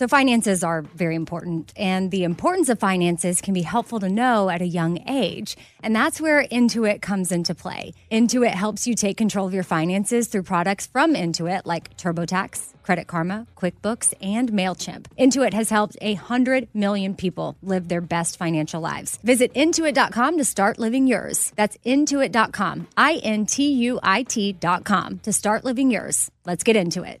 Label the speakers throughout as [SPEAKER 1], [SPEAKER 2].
[SPEAKER 1] So, finances are very important, and the importance of finances can be helpful to know at a young age. And that's where Intuit comes into play. Intuit helps you take control of your finances through products from Intuit like TurboTax, Credit Karma, QuickBooks, and MailChimp. Intuit has helped a 100 million people live their best financial lives. Visit intuit.com to start living yours. That's intuit.com, I N T U I T.com to start living yours. Let's get into it.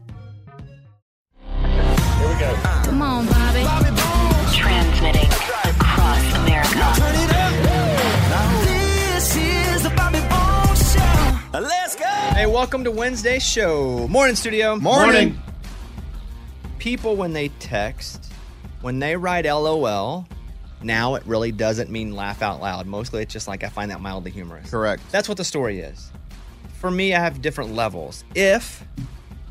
[SPEAKER 2] Come on, Bobby. Transmitting across America.
[SPEAKER 3] This is the Bobby Bones Show. Let's go.
[SPEAKER 4] Hey, welcome to Wednesday's show. Morning, studio.
[SPEAKER 5] Morning.
[SPEAKER 4] People, when they text, when they write LOL, now it really doesn't mean laugh out loud. Mostly it's just like I find that mildly humorous.
[SPEAKER 5] Correct.
[SPEAKER 4] That's what the story is. For me, I have different levels. If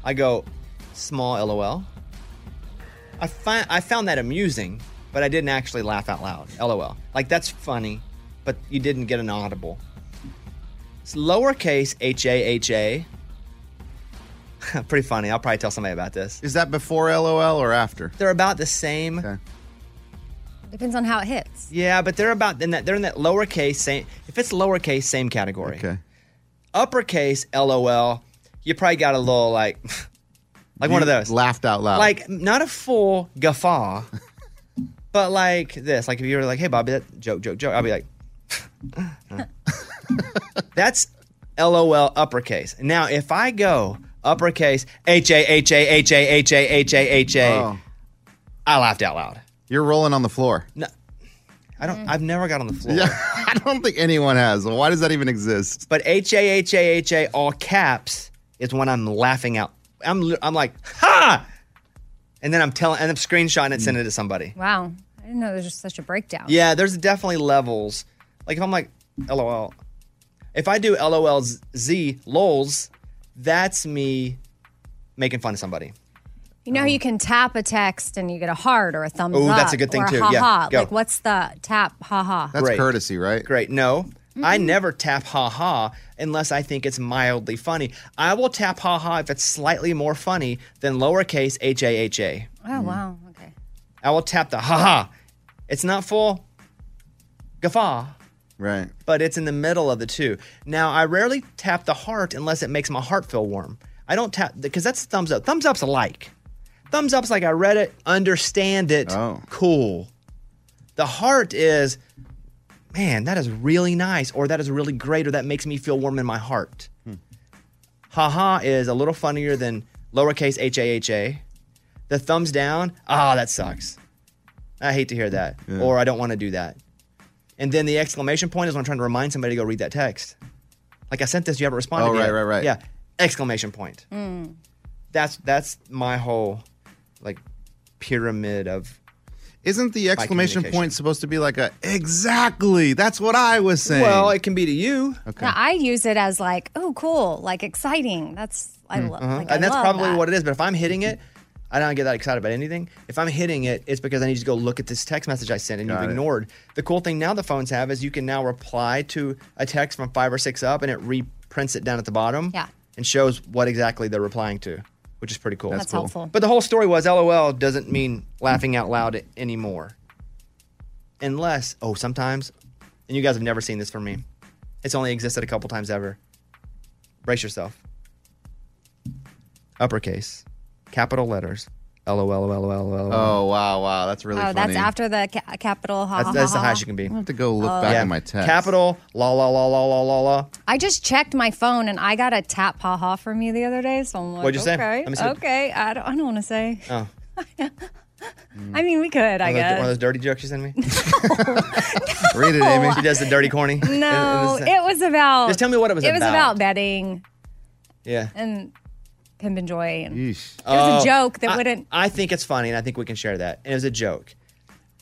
[SPEAKER 4] I go small LOL, I find I found that amusing, but I didn't actually laugh out loud. LOL. Like that's funny, but you didn't get an audible. It's lowercase h a h a. Pretty funny. I'll probably tell somebody about this.
[SPEAKER 5] Is that before LOL or after?
[SPEAKER 4] They're about the same.
[SPEAKER 5] Okay.
[SPEAKER 1] Depends on how it hits.
[SPEAKER 4] Yeah, but they're about in that they're in that lowercase same. If it's lowercase, same category.
[SPEAKER 5] Okay.
[SPEAKER 4] Uppercase LOL, you probably got a little like, like one of those.
[SPEAKER 5] Laughed out loud.
[SPEAKER 4] Like not a full guffaw, but like this. Like if you were like, "Hey, Bobby, that joke, joke, joke," I'll be like, "That's LOL uppercase." Now, if I go uppercase H A H A H A H A H A H A,
[SPEAKER 5] Oh.
[SPEAKER 4] I laughed out loud.
[SPEAKER 5] You're rolling on the floor.
[SPEAKER 4] No, I don't. I've never got on the floor.
[SPEAKER 5] Yeah, I don't think anyone has. Why does that even exist?
[SPEAKER 4] But H A H A H A all caps is when I'm laughing out. I'm I'm like ha, and then I'm telling and I'm screenshotting it, sending it to somebody.
[SPEAKER 1] Wow. I didn't know there's just such a breakdown.
[SPEAKER 4] Yeah, there's definitely levels. Like if I'm like LOL, if I do LOL Z lols, that's me making fun of somebody.
[SPEAKER 1] You know how oh. you can tap a text and you get a heart or a thumbs
[SPEAKER 4] Ooh,
[SPEAKER 1] up.
[SPEAKER 4] that's a good thing
[SPEAKER 1] or
[SPEAKER 4] too.
[SPEAKER 1] Ha
[SPEAKER 4] Yeah, go.
[SPEAKER 1] Like what's the tap ha ha?
[SPEAKER 5] That's
[SPEAKER 4] Great.
[SPEAKER 5] courtesy, right?
[SPEAKER 4] Great. No, I mm-hmm. never tap ha ha unless I think it's mildly funny. I will tap ha ha if it's slightly more funny than lowercase h a h a.
[SPEAKER 1] Oh mm. wow. Okay.
[SPEAKER 4] I will tap the ha ha. It's not full guffaw,
[SPEAKER 5] Right.
[SPEAKER 4] but it's in the middle of the two. Now, I rarely tap the heart unless it makes my heart feel warm. I don't tap because that's thumbs up. Thumbs up's a like. Thumbs up's like I read it, understand it,
[SPEAKER 5] Oh.
[SPEAKER 4] cool. The heart is, man, that is really nice, or that is really great, or that makes me feel warm in my heart. Haha is a little funnier than lowercase h a h a. The thumbs down, ah, that sucks. I hate to hear that, or I don't want to do that. And then the exclamation point is when I'm trying to remind somebody to go read that text. Like I sent this, you haven't responded
[SPEAKER 5] Oh, right,
[SPEAKER 4] yet.
[SPEAKER 5] right, right.
[SPEAKER 4] Yeah, exclamation point. That's that's my whole like pyramid of.
[SPEAKER 5] Isn't the exclamation point supposed to be like a exactly? That's what I was saying.
[SPEAKER 4] Well, it can be to you,
[SPEAKER 5] okay.
[SPEAKER 1] Now, I use it as like, oh, cool, like exciting. That's I hmm, love. Uh-huh. Like, I
[SPEAKER 4] and that's
[SPEAKER 1] love
[SPEAKER 4] probably
[SPEAKER 1] that.
[SPEAKER 4] what it is. But if I'm hitting it, I don't get that excited about anything. If I'm hitting it, it's because I need to go look at this text message I sent and
[SPEAKER 5] Got
[SPEAKER 4] you've
[SPEAKER 5] it.
[SPEAKER 4] ignored. The cool thing now the phones have is you can now reply to a text from five or six up and it reprints it down at the bottom.
[SPEAKER 1] Yeah.
[SPEAKER 4] And shows what exactly they're replying to, which is pretty cool.
[SPEAKER 1] That's That's cool. helpful.
[SPEAKER 4] But the whole story was LOL doesn't mean laughing out loud anymore. Unless, oh, sometimes, and you guys have never seen this from me. It's only existed a couple times ever. Brace yourself. Uppercase, capital letters, LOL, LOL, LOL, LOL.
[SPEAKER 5] Oh wow, wow, that's really
[SPEAKER 1] oh,
[SPEAKER 5] funny.
[SPEAKER 1] that's after the ca- capital. Ha,
[SPEAKER 4] That's,
[SPEAKER 1] ha,
[SPEAKER 4] that's
[SPEAKER 1] ha,
[SPEAKER 4] the highest you can be.
[SPEAKER 5] I have to go look
[SPEAKER 1] Oh.
[SPEAKER 5] back
[SPEAKER 4] Yeah.
[SPEAKER 5] in my text.
[SPEAKER 4] Capital, la la la la la la la.
[SPEAKER 1] I just checked my phone and I got a tap ha ha from you the other day. So I'm like,
[SPEAKER 4] What'd you say?
[SPEAKER 1] okay,
[SPEAKER 4] Let me see
[SPEAKER 1] okay. I don't, I don't want to say.
[SPEAKER 4] Oh,
[SPEAKER 1] I mean, we could, I
[SPEAKER 4] one, of those,
[SPEAKER 1] guess.
[SPEAKER 4] one of those dirty jokes you send me.
[SPEAKER 5] Read it, Amy.
[SPEAKER 4] She does the dirty corny.
[SPEAKER 1] no,
[SPEAKER 4] In- in the-
[SPEAKER 1] it was about.
[SPEAKER 4] Just tell me what it was
[SPEAKER 1] It was
[SPEAKER 4] about.
[SPEAKER 1] about betting
[SPEAKER 4] yeah.
[SPEAKER 1] and pimp and joy, and
[SPEAKER 5] Yeesh.
[SPEAKER 1] it was
[SPEAKER 4] Oh,
[SPEAKER 1] a joke that
[SPEAKER 4] I-
[SPEAKER 1] wouldn't.
[SPEAKER 4] I think it's funny, and I think we can share that. And it was a joke.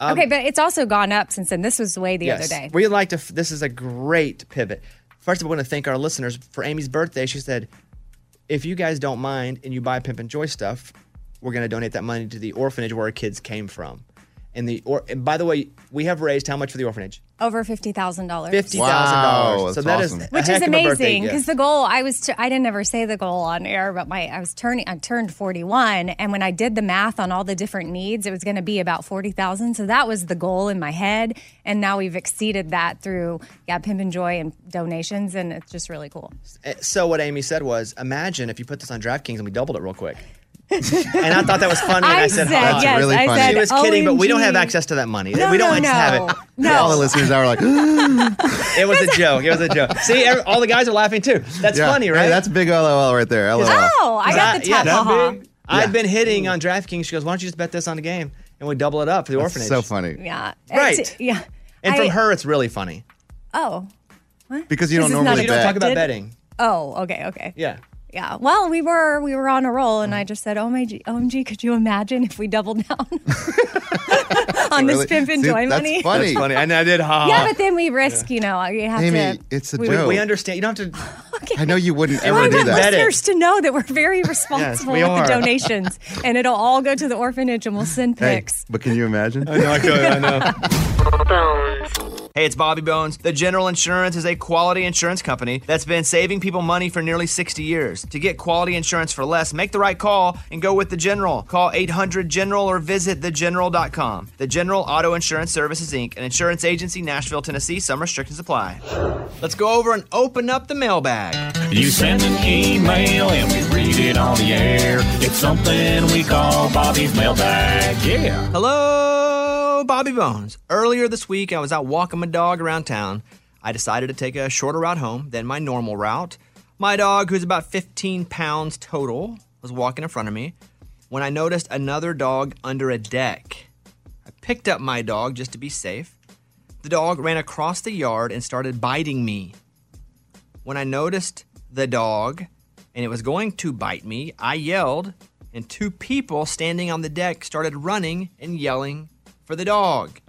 [SPEAKER 4] Um,
[SPEAKER 1] okay, but it's also gone up since then. This was the way the
[SPEAKER 4] yes.
[SPEAKER 1] other day.
[SPEAKER 4] We'd like to. f- This is a great pivot. First of all, I want to thank our listeners for Amy's birthday. She said, if you guys don't mind and you buy Pimp and Joy stuff, we're going to donate that money to the orphanage where our kids came from. And the or and by the way, we have raised how much for the orphanage?
[SPEAKER 1] Over fifty thousand dollars.
[SPEAKER 4] Fifty thousand dollars. So
[SPEAKER 5] that's awesome.
[SPEAKER 4] a
[SPEAKER 1] which
[SPEAKER 4] heck
[SPEAKER 1] is
[SPEAKER 4] of a birthday
[SPEAKER 1] amazing because the goal I was t- I didn't ever say the goal on air, but my I was turning I turned 41, and when I did the math on all the different needs, it was going to be about 40,000. So that was the goal in my head, and now we've exceeded that through yeah Pimp and Joy and donations, and it's just really cool.
[SPEAKER 4] Uh, So what Amy said was, imagine if you put this on DraftKings and we doubled it real quick. And I thought that was funny, and I,
[SPEAKER 1] I
[SPEAKER 4] said,
[SPEAKER 1] said,
[SPEAKER 4] "Huh."
[SPEAKER 1] yes,
[SPEAKER 5] really
[SPEAKER 1] I
[SPEAKER 5] funny.
[SPEAKER 1] said,
[SPEAKER 4] She was oh, kidding, but we don't have access to that money.
[SPEAKER 1] No,
[SPEAKER 4] we don't
[SPEAKER 1] no,
[SPEAKER 4] have
[SPEAKER 1] no.
[SPEAKER 4] it.
[SPEAKER 1] No.
[SPEAKER 5] All the listeners are like,
[SPEAKER 4] It was a joke. It was a joke. See, every, all the guys are laughing too. That's
[SPEAKER 5] yeah.
[SPEAKER 4] funny, right?
[SPEAKER 5] Hey, that's big LOL right there. LOL.
[SPEAKER 1] Oh, I got the
[SPEAKER 4] yeah,
[SPEAKER 1] tap
[SPEAKER 4] that
[SPEAKER 1] ha
[SPEAKER 4] big. I've been hitting on DraftKings. She goes, "Why don't you just bet this on the game and we double it up for the
[SPEAKER 5] That's
[SPEAKER 4] orphanage?"
[SPEAKER 5] so funny.
[SPEAKER 1] Yeah.
[SPEAKER 4] Right.
[SPEAKER 1] It's- yeah.
[SPEAKER 4] And from
[SPEAKER 1] I-
[SPEAKER 4] her, it's really funny.
[SPEAKER 1] Oh.
[SPEAKER 5] Because you don't
[SPEAKER 1] This is
[SPEAKER 5] normally
[SPEAKER 4] You don't talk about betting.
[SPEAKER 1] Oh. Okay. Okay.
[SPEAKER 4] Yeah.
[SPEAKER 1] Yeah. Well, we were we were on a roll,
[SPEAKER 4] Mm.
[SPEAKER 1] and I just said, "OMG, OMG, could you imagine if we doubled down on
[SPEAKER 5] Really-
[SPEAKER 1] this pimp and
[SPEAKER 5] See,
[SPEAKER 1] joy
[SPEAKER 5] that's
[SPEAKER 1] money?"
[SPEAKER 5] funny.
[SPEAKER 4] That's funny. And I did. Ha.
[SPEAKER 1] Yeah, but then we risk, you know, you have
[SPEAKER 5] Amy,
[SPEAKER 1] to.
[SPEAKER 5] it's a
[SPEAKER 1] we,
[SPEAKER 4] we,
[SPEAKER 5] joke.
[SPEAKER 4] we understand. You don't have to.
[SPEAKER 5] I know you wouldn't
[SPEAKER 1] I
[SPEAKER 5] ever
[SPEAKER 1] want
[SPEAKER 5] do
[SPEAKER 1] the
[SPEAKER 5] that.
[SPEAKER 4] Bet it.
[SPEAKER 1] listeners to know that we're very responsible
[SPEAKER 4] we
[SPEAKER 1] with
[SPEAKER 4] are.
[SPEAKER 1] the donations, and it'll all go to the orphanage, and we'll send
[SPEAKER 5] Hey,
[SPEAKER 1] pics.
[SPEAKER 5] but can you imagine?
[SPEAKER 4] know. I could. I know. Hey, it's Bobby Bones. The General Insurance is a quality insurance company that's been saving people money for nearly 60 years. To get quality insurance for less, make the right call and go with The General. Call 800 General or visit thegeneral.com. The General Auto Insurance Services, Inc., an insurance agency, Nashville, Tennessee. Some restrictions apply. Let's go over and open up the mailbag.
[SPEAKER 6] You send an email and we read it on the air. It's something we call Bobby's mailbag. Yeah.
[SPEAKER 4] Hello, Bobby Bones. Earlier this week, I was out walking my dog around town. I decided to take a shorter route home than my normal route. My dog, who's about 15 pounds total, was walking in front of me when I noticed another dog under a deck. I picked up my dog just to be safe. The dog ran across the yard and started biting me. When I noticed the dog and it was going to bite me, I yelled, and two people standing on the deck started running and yelling for the dog.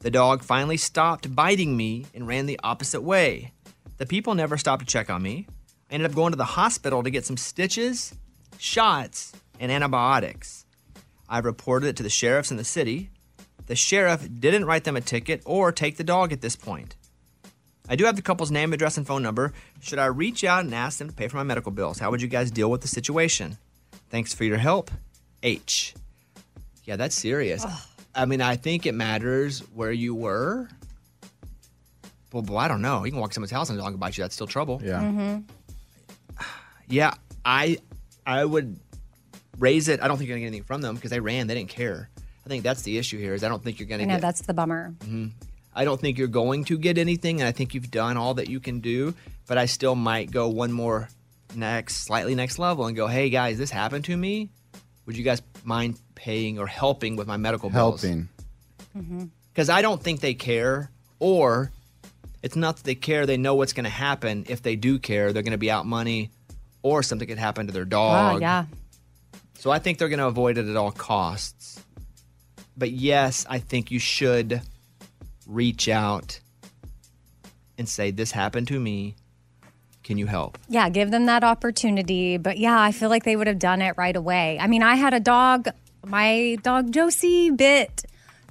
[SPEAKER 4] The dog finally stopped biting me and ran the opposite way. The people never stopped to check on me. I ended up going to the hospital to get some stitches, shots, and antibiotics. I've reported it to the sheriffs in the city. The sheriff didn't write them a ticket or take the dog at this point. I do have the couple's name, address, and phone number. Should I reach out and ask them to pay for my medical bills? How would you guys deal with the situation? Thanks for your help. H. Yeah, that's serious. I mean, I think it matters where you were. Well, boy, I don't know. You can walk to someone's house and a dog will bite you. That's still trouble.
[SPEAKER 5] Yeah. Mm-hmm.
[SPEAKER 4] Yeah, I I would raise it. I don't think you're gonna get anything from them because they ran. They didn't care. I think that's the issue here. Is I don't think you're gonna
[SPEAKER 1] I know
[SPEAKER 4] get.
[SPEAKER 1] that's the bummer. Mm-hmm.
[SPEAKER 4] I don't think you're going to get anything, and I think you've done all that you can do. But I still might go one more next, slightly next level, and go, "Hey guys, this happened to me. Would you guys mind paying or helping with my medical bills?"
[SPEAKER 5] Helping. Mm-hmm.
[SPEAKER 4] because I don't think they care, or it's not that they care. They know what's going to happen if they do care. They're going to be out money, or something could happen to their
[SPEAKER 1] Oh,
[SPEAKER 4] dog.
[SPEAKER 1] yeah.
[SPEAKER 4] So I think they're going to avoid it at all costs. But yes, I think you should reach out and say, "This happened to me. Can you help?
[SPEAKER 1] Yeah, give them that opportunity. But yeah, I feel like they would have done it right away. I mean, I had a dog, my dog Josie bit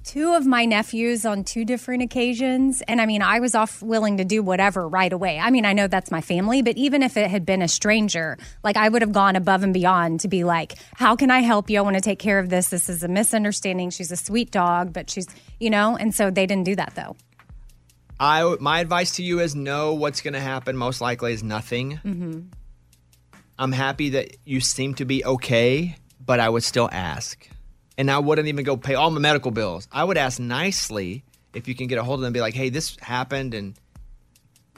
[SPEAKER 1] two of my nephews on two different occasions. And I mean, I was off willing to do whatever right away. I mean, I know that's my family, but even if it had been a stranger, like I would have gone above and beyond to be like, how can I help you? I want to take care of this. This is a misunderstanding. She's a sweet dog, but she's, you know, and so they didn't do that though.
[SPEAKER 4] I my advice to you is know what's going to happen. Most likely is nothing.
[SPEAKER 1] Mm-hmm.
[SPEAKER 4] I'm happy that you seem to be okay, but I would still ask. And I wouldn't even go pay all my medical bills. I would ask nicely if you can get a hold of them and be like, hey, this happened and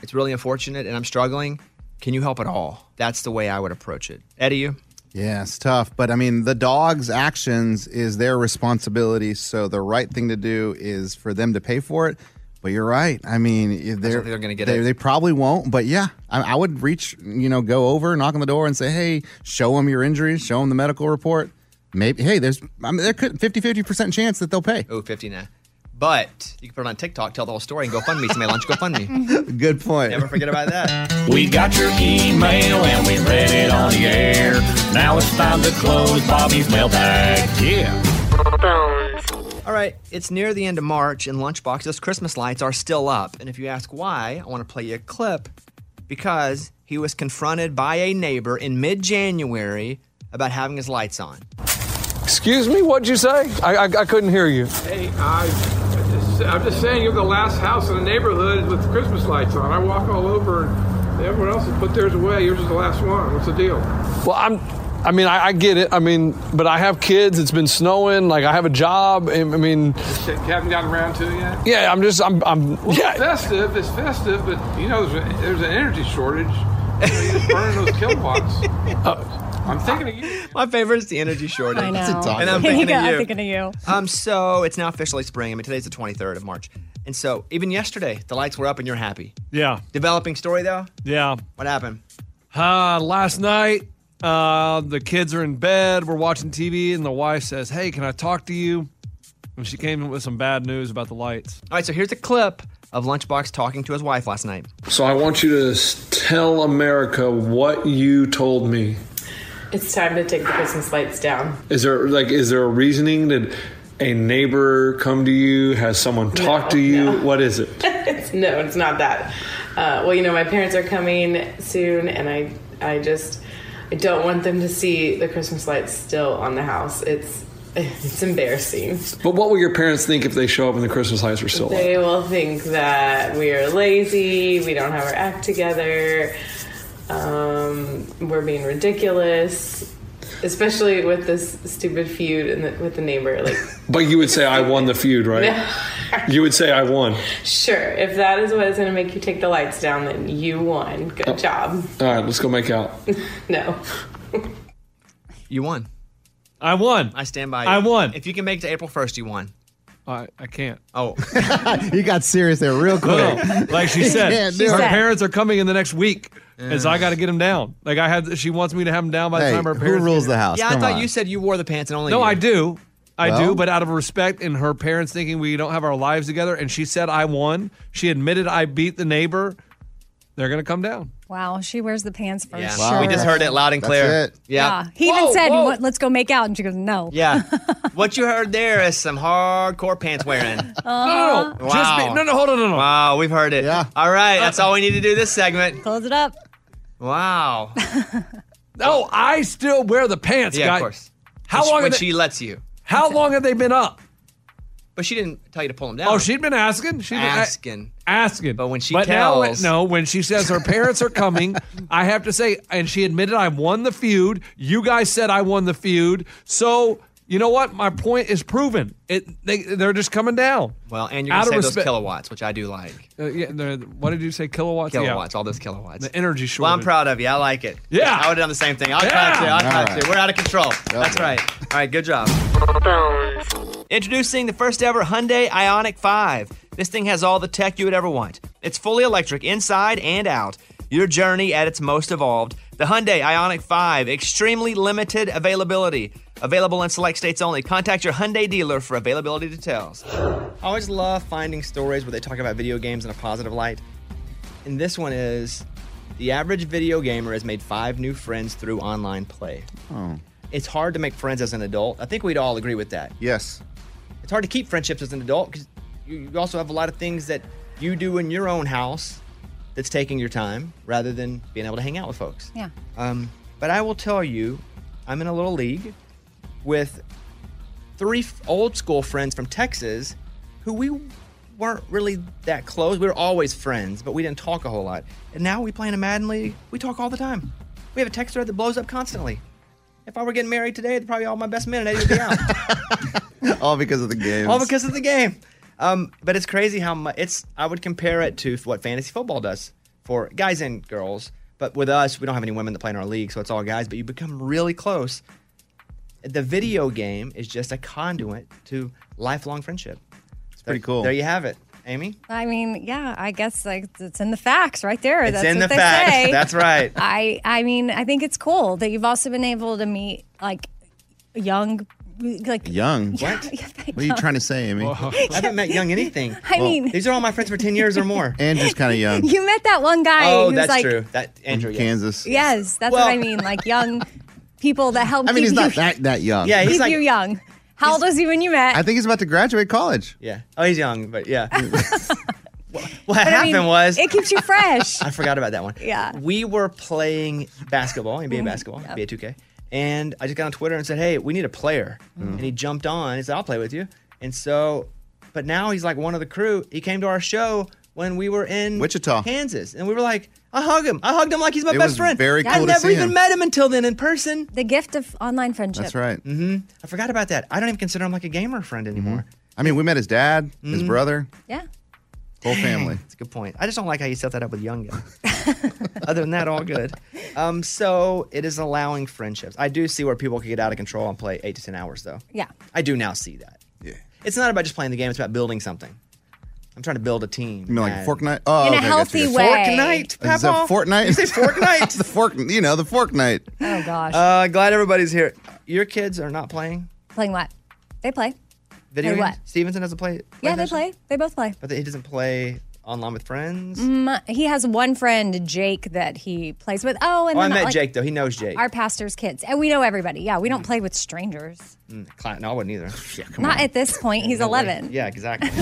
[SPEAKER 4] it's really unfortunate and I'm struggling. Can you help at all? That's the way I would approach it. Eddie, you?
[SPEAKER 5] Yeah, it's tough. But I mean, the dog's actions is their responsibility. So the right thing to do is for them to pay for it. But you're right. I mean, they're,
[SPEAKER 4] they're gonna get
[SPEAKER 5] they,
[SPEAKER 4] it.
[SPEAKER 5] They probably won't. But yeah, I, I would reach, you know, go over, knock on the door and say, hey, show them your injuries, show them the medical report. Maybe, hey, there's, I mean, there could 50 50% chance that they'll pay.
[SPEAKER 4] Oh, 50 now. But you can put it on TikTok, tell the whole story, and go fund me. Somebody lunch, go fund me.
[SPEAKER 5] Good point.
[SPEAKER 4] Never forget about that.
[SPEAKER 6] We got your email and we read it on the air. Now it's time to close Bobby's mailbag. Yeah.
[SPEAKER 4] All right, it's near the end of March, and Lunchbox's Christmas lights are still up. And if you ask why, I want to play you a clip because he was confronted by a neighbor in mid January about having his lights on.
[SPEAKER 7] Excuse me, what'd you say? I, I, I couldn't hear you.
[SPEAKER 8] Hey, I, I'm just saying you're the last house in the neighborhood with Christmas lights on. I walk all over and everyone else has put theirs away. Yours is the last one. What's the deal?
[SPEAKER 7] Well, I'm. I mean, I, I get it. I mean, but I have kids. It's been snowing. Like I have a job. I I mean,
[SPEAKER 8] You haven't gotten around to it yet?
[SPEAKER 7] yeah. I'm just. I'm. I'm.
[SPEAKER 8] Well,
[SPEAKER 7] Yeah.
[SPEAKER 8] it's festive. It's festive, but you know there's, a, there's an energy shortage. You know, you're just burning those kilowatts. I'm thinking of you.
[SPEAKER 4] My favorite is the energy shortage.
[SPEAKER 1] I know. It's a dog.
[SPEAKER 4] And I'm thinking
[SPEAKER 1] go.
[SPEAKER 4] of
[SPEAKER 1] I'm
[SPEAKER 4] you.
[SPEAKER 1] thinking of you.
[SPEAKER 4] Um, so it's now officially spring. I mean, today's the 23rd of March. And so even yesterday, the lights were up and you're happy.
[SPEAKER 9] Yeah.
[SPEAKER 4] Developing story though?
[SPEAKER 9] Yeah.
[SPEAKER 4] What happened?
[SPEAKER 9] Uh, last night, uh, the kids are in bed. We're watching TV, and the wife says, Hey, can I talk to you? And she came with some bad news about the lights.
[SPEAKER 4] All right, so here's a clip of Lunchbox talking to his wife last night.
[SPEAKER 7] So I want you to tell America what you told me.
[SPEAKER 10] It's time to take the Christmas lights down.
[SPEAKER 7] Is there like is there a reasoning? that a neighbor come to you? Has someone talked to you? What is it?
[SPEAKER 10] it's, no, it's not that. Uh, well, you know, my parents are coming soon, and I, I just, I don't want them to see the Christmas lights still on the house. It's, it's embarrassing.
[SPEAKER 7] But what will your parents think if they show up and the Christmas lights are still on?
[SPEAKER 10] They will think that we are lazy, we don't have our act together, um, we're being ridiculous, especially with this stupid feud in the, with the neighbor. Like,
[SPEAKER 7] But you would say I won the feud, right? You would say I won.
[SPEAKER 10] sure, if that is what is going to make you take the lights down, then you won. Good oh. job.
[SPEAKER 7] All right, let's go make out.
[SPEAKER 10] No.
[SPEAKER 4] You won.
[SPEAKER 9] I won.
[SPEAKER 4] I stand by. You.
[SPEAKER 9] I won.
[SPEAKER 4] If you can make it to April 1st, you won.
[SPEAKER 9] I, I can't.
[SPEAKER 4] Oh,
[SPEAKER 5] you got serious there real quick.
[SPEAKER 9] No, like she said,
[SPEAKER 5] can't
[SPEAKER 9] her
[SPEAKER 5] it.
[SPEAKER 9] parents are coming in the next week, and so I got to get him down. Like I had, she wants me to have him down by the
[SPEAKER 5] Hey,
[SPEAKER 9] time her parents
[SPEAKER 5] who
[SPEAKER 9] parents.
[SPEAKER 5] rules the house?
[SPEAKER 4] yeah, I
[SPEAKER 5] Come
[SPEAKER 4] thought
[SPEAKER 5] on.
[SPEAKER 4] you said you wore the pants and only
[SPEAKER 9] No,
[SPEAKER 4] you.
[SPEAKER 9] I do. I
[SPEAKER 5] Well-
[SPEAKER 9] do, but out of respect and her parents thinking we don't have our lives together, and she said I won. She admitted I beat the neighbor. They're gonna come down.
[SPEAKER 1] Wow, she wears the pants for
[SPEAKER 4] Yeah,
[SPEAKER 1] sure.
[SPEAKER 4] we just heard it loud and
[SPEAKER 5] That's
[SPEAKER 4] clear.
[SPEAKER 5] it.
[SPEAKER 4] Yeah.
[SPEAKER 1] Yeah. He even said, "What- "Let's go make out," and she goes, "No."
[SPEAKER 4] Yeah. what you heard there is some hardcore pants wearing.
[SPEAKER 1] Uh-huh.
[SPEAKER 9] No, no, just be, no, no, hold on, no, no.
[SPEAKER 4] Wow, we've heard it.
[SPEAKER 5] Yeah.
[SPEAKER 4] All right, that's all we need to do this segment.
[SPEAKER 1] Close it up.
[SPEAKER 4] Wow.
[SPEAKER 9] No, I still wear the pants,
[SPEAKER 4] Yeah,
[SPEAKER 9] guy.
[SPEAKER 4] of course.
[SPEAKER 9] How
[SPEAKER 4] When
[SPEAKER 9] long?
[SPEAKER 4] when
[SPEAKER 9] have they-
[SPEAKER 4] she lets you?
[SPEAKER 9] how long have they been up?
[SPEAKER 4] But she didn't tell you to pull them down.
[SPEAKER 9] Oh, she'd been asking. She'd been a-
[SPEAKER 4] asking.
[SPEAKER 9] asking.
[SPEAKER 4] But when she
[SPEAKER 9] but now, no, when she says her parents are coming, I have to say, and she admitted I won the feud. You guys said I won the feud. So you know what? My point is proven. It they they're just coming down.
[SPEAKER 4] Well, and you're
[SPEAKER 9] Out
[SPEAKER 4] gonna
[SPEAKER 9] of
[SPEAKER 4] say those kilowatts, which I do like.
[SPEAKER 9] Uh, yeah, what did you say? Kilowatts.
[SPEAKER 4] Kilowatts,
[SPEAKER 9] Yeah.
[SPEAKER 4] all those kilowatts.
[SPEAKER 9] The energy shortage.
[SPEAKER 4] Well, I'm proud of you. I like it.
[SPEAKER 9] Yeah.
[SPEAKER 4] I would have done the same thing. I'll
[SPEAKER 9] Yeah.
[SPEAKER 4] clap too. I'll
[SPEAKER 5] All
[SPEAKER 4] clap
[SPEAKER 5] right.
[SPEAKER 4] too. We're out of control. That's right. All right, good job. Introducing the first ever Hyundai IONIQ 5. This thing has all the tech you would ever want. It's fully electric inside and out. Your journey at its most evolved. The Hyundai IONIQ 5, extremely limited availability. Available in select states only. Contact your Hyundai dealer for availability details. I always love finding stories where they talk about video games in a positive light. And this one is The average video gamer has made five new friends through online play.
[SPEAKER 5] Oh.
[SPEAKER 4] It's hard to make friends as an adult. I think we'd all agree with that.
[SPEAKER 5] Yes.
[SPEAKER 4] It's hard to keep friendships as an adult because you, you also have a lot of things that you do in your own house that's taking your time rather than being able to hang out with folks.
[SPEAKER 1] Yeah.
[SPEAKER 4] Um, but I will tell you, I'm in a little league with three f- old school friends from Texas who we weren't really that close. We were always friends, but we didn't talk a whole lot. And now we play in a Madden league. We talk all the time. We have a text thread that blows up constantly. If I were getting married today, probably all my best men and Eddie would be out.
[SPEAKER 5] All because of the game.
[SPEAKER 4] all because of the game. Um, but it's crazy how much it's. I would compare it to what fantasy football does for guys and girls. But with us, we don't have any women that play in our league, so it's all guys. But you become really close. The video game is just a conduit to lifelong friendship. It's
[SPEAKER 5] pretty cool.
[SPEAKER 4] There you have it, Amy.
[SPEAKER 1] I mean, yeah, I guess like it's in the facts right there.
[SPEAKER 4] It's
[SPEAKER 1] That's
[SPEAKER 4] in
[SPEAKER 1] what
[SPEAKER 4] the
[SPEAKER 1] they
[SPEAKER 4] facts.
[SPEAKER 1] say.
[SPEAKER 4] That's right.
[SPEAKER 1] I I mean, I think it's cool that you've also been able to meet like young, like
[SPEAKER 5] Young.
[SPEAKER 1] What?
[SPEAKER 5] What are you trying to say, Amy?
[SPEAKER 4] I haven't met young anything.
[SPEAKER 1] I mean-
[SPEAKER 4] these are all my friends for ten years or more.
[SPEAKER 5] Andrew's kind of young.
[SPEAKER 1] You met that one guy.
[SPEAKER 4] oh,
[SPEAKER 1] who's
[SPEAKER 4] that's
[SPEAKER 1] like,
[SPEAKER 4] true. That Andrew, yes.
[SPEAKER 5] Kansas.
[SPEAKER 1] Yes, that's
[SPEAKER 4] Well-
[SPEAKER 1] what I mean. Like young people that help
[SPEAKER 5] I mean,
[SPEAKER 1] keep
[SPEAKER 5] he's
[SPEAKER 1] you
[SPEAKER 5] not that that young.
[SPEAKER 4] Yeah, he's
[SPEAKER 1] keep
[SPEAKER 4] like
[SPEAKER 1] you young. How old was he when you met?
[SPEAKER 5] I think he's about to graduate college.
[SPEAKER 4] Yeah. Oh, he's young, but yeah. what what
[SPEAKER 1] But
[SPEAKER 4] happened
[SPEAKER 1] I mean,
[SPEAKER 4] was
[SPEAKER 1] it keeps you fresh.
[SPEAKER 4] I forgot about that one.
[SPEAKER 1] Yeah.
[SPEAKER 4] We were playing basketball, NBA
[SPEAKER 1] Mhm.
[SPEAKER 4] basketball,
[SPEAKER 1] Yep.
[SPEAKER 4] NBA 2K. And I just got on Twitter and said, hey, we need a player. And he jumped on. He said, I'll play with you. And so, but now he's like one of the crew. He came to our show when we were in
[SPEAKER 5] Wichita.
[SPEAKER 4] Kansas. And we were like, I hug him. I hugged him like he's my
[SPEAKER 5] It
[SPEAKER 4] best
[SPEAKER 5] was
[SPEAKER 4] friend.
[SPEAKER 5] very
[SPEAKER 4] I've
[SPEAKER 5] cool to
[SPEAKER 4] never
[SPEAKER 5] see
[SPEAKER 4] even
[SPEAKER 5] him.
[SPEAKER 4] met him until then in person.
[SPEAKER 1] the gift of online friendship.
[SPEAKER 5] That's right.
[SPEAKER 4] Mm-hmm. I forgot about that. I don't even consider him like a gamer friend anymore.
[SPEAKER 5] I mean, we met his dad, his
[SPEAKER 4] Mhm.
[SPEAKER 5] brother,
[SPEAKER 1] Yeah.
[SPEAKER 5] Whole family.
[SPEAKER 4] That's a good point. I just don't like how you set that up with young guys. Other than that, all good. Um, so it is allowing friendships. I do see where people can get out of control and play eight to ten hours, though.
[SPEAKER 1] Yeah.
[SPEAKER 4] I do now see that.
[SPEAKER 5] Yeah.
[SPEAKER 4] It's not about just playing the game; it's about building something. I'm trying to build a team.
[SPEAKER 5] You know, like
[SPEAKER 4] and-
[SPEAKER 5] Fortnite. Oh,
[SPEAKER 1] In a
[SPEAKER 5] okay,
[SPEAKER 1] healthy
[SPEAKER 5] gotcha.
[SPEAKER 1] way.
[SPEAKER 4] Fortnite,
[SPEAKER 5] Is that
[SPEAKER 4] Papa?
[SPEAKER 5] Fortnite?
[SPEAKER 4] You say Fortnite?
[SPEAKER 5] the fork. You know, the Fortnite.
[SPEAKER 1] Oh gosh.
[SPEAKER 4] uh, glad everybody's here. Your kids are not playing
[SPEAKER 1] Playing what? They play.
[SPEAKER 4] Video
[SPEAKER 1] Play
[SPEAKER 4] games.
[SPEAKER 1] what?
[SPEAKER 4] Stevenson doesn't play.
[SPEAKER 1] Yeah, they
[SPEAKER 4] PlayStation?
[SPEAKER 1] play. They both play.
[SPEAKER 4] but he doesn't play online with friends.
[SPEAKER 1] Mm, he has one friend, Jake, that he plays with. Oh, and
[SPEAKER 4] oh, I
[SPEAKER 1] then
[SPEAKER 4] met
[SPEAKER 1] like,
[SPEAKER 4] Jake though. He knows Jake.
[SPEAKER 1] Our pastor's kids, and we know everybody. Yeah, we don't play with strangers.
[SPEAKER 4] Mm, Cla- no, I wouldn't either. Yeah, come
[SPEAKER 1] Not
[SPEAKER 4] on.
[SPEAKER 1] at this point. He's
[SPEAKER 4] No way.
[SPEAKER 1] 11.
[SPEAKER 4] Yeah, exactly.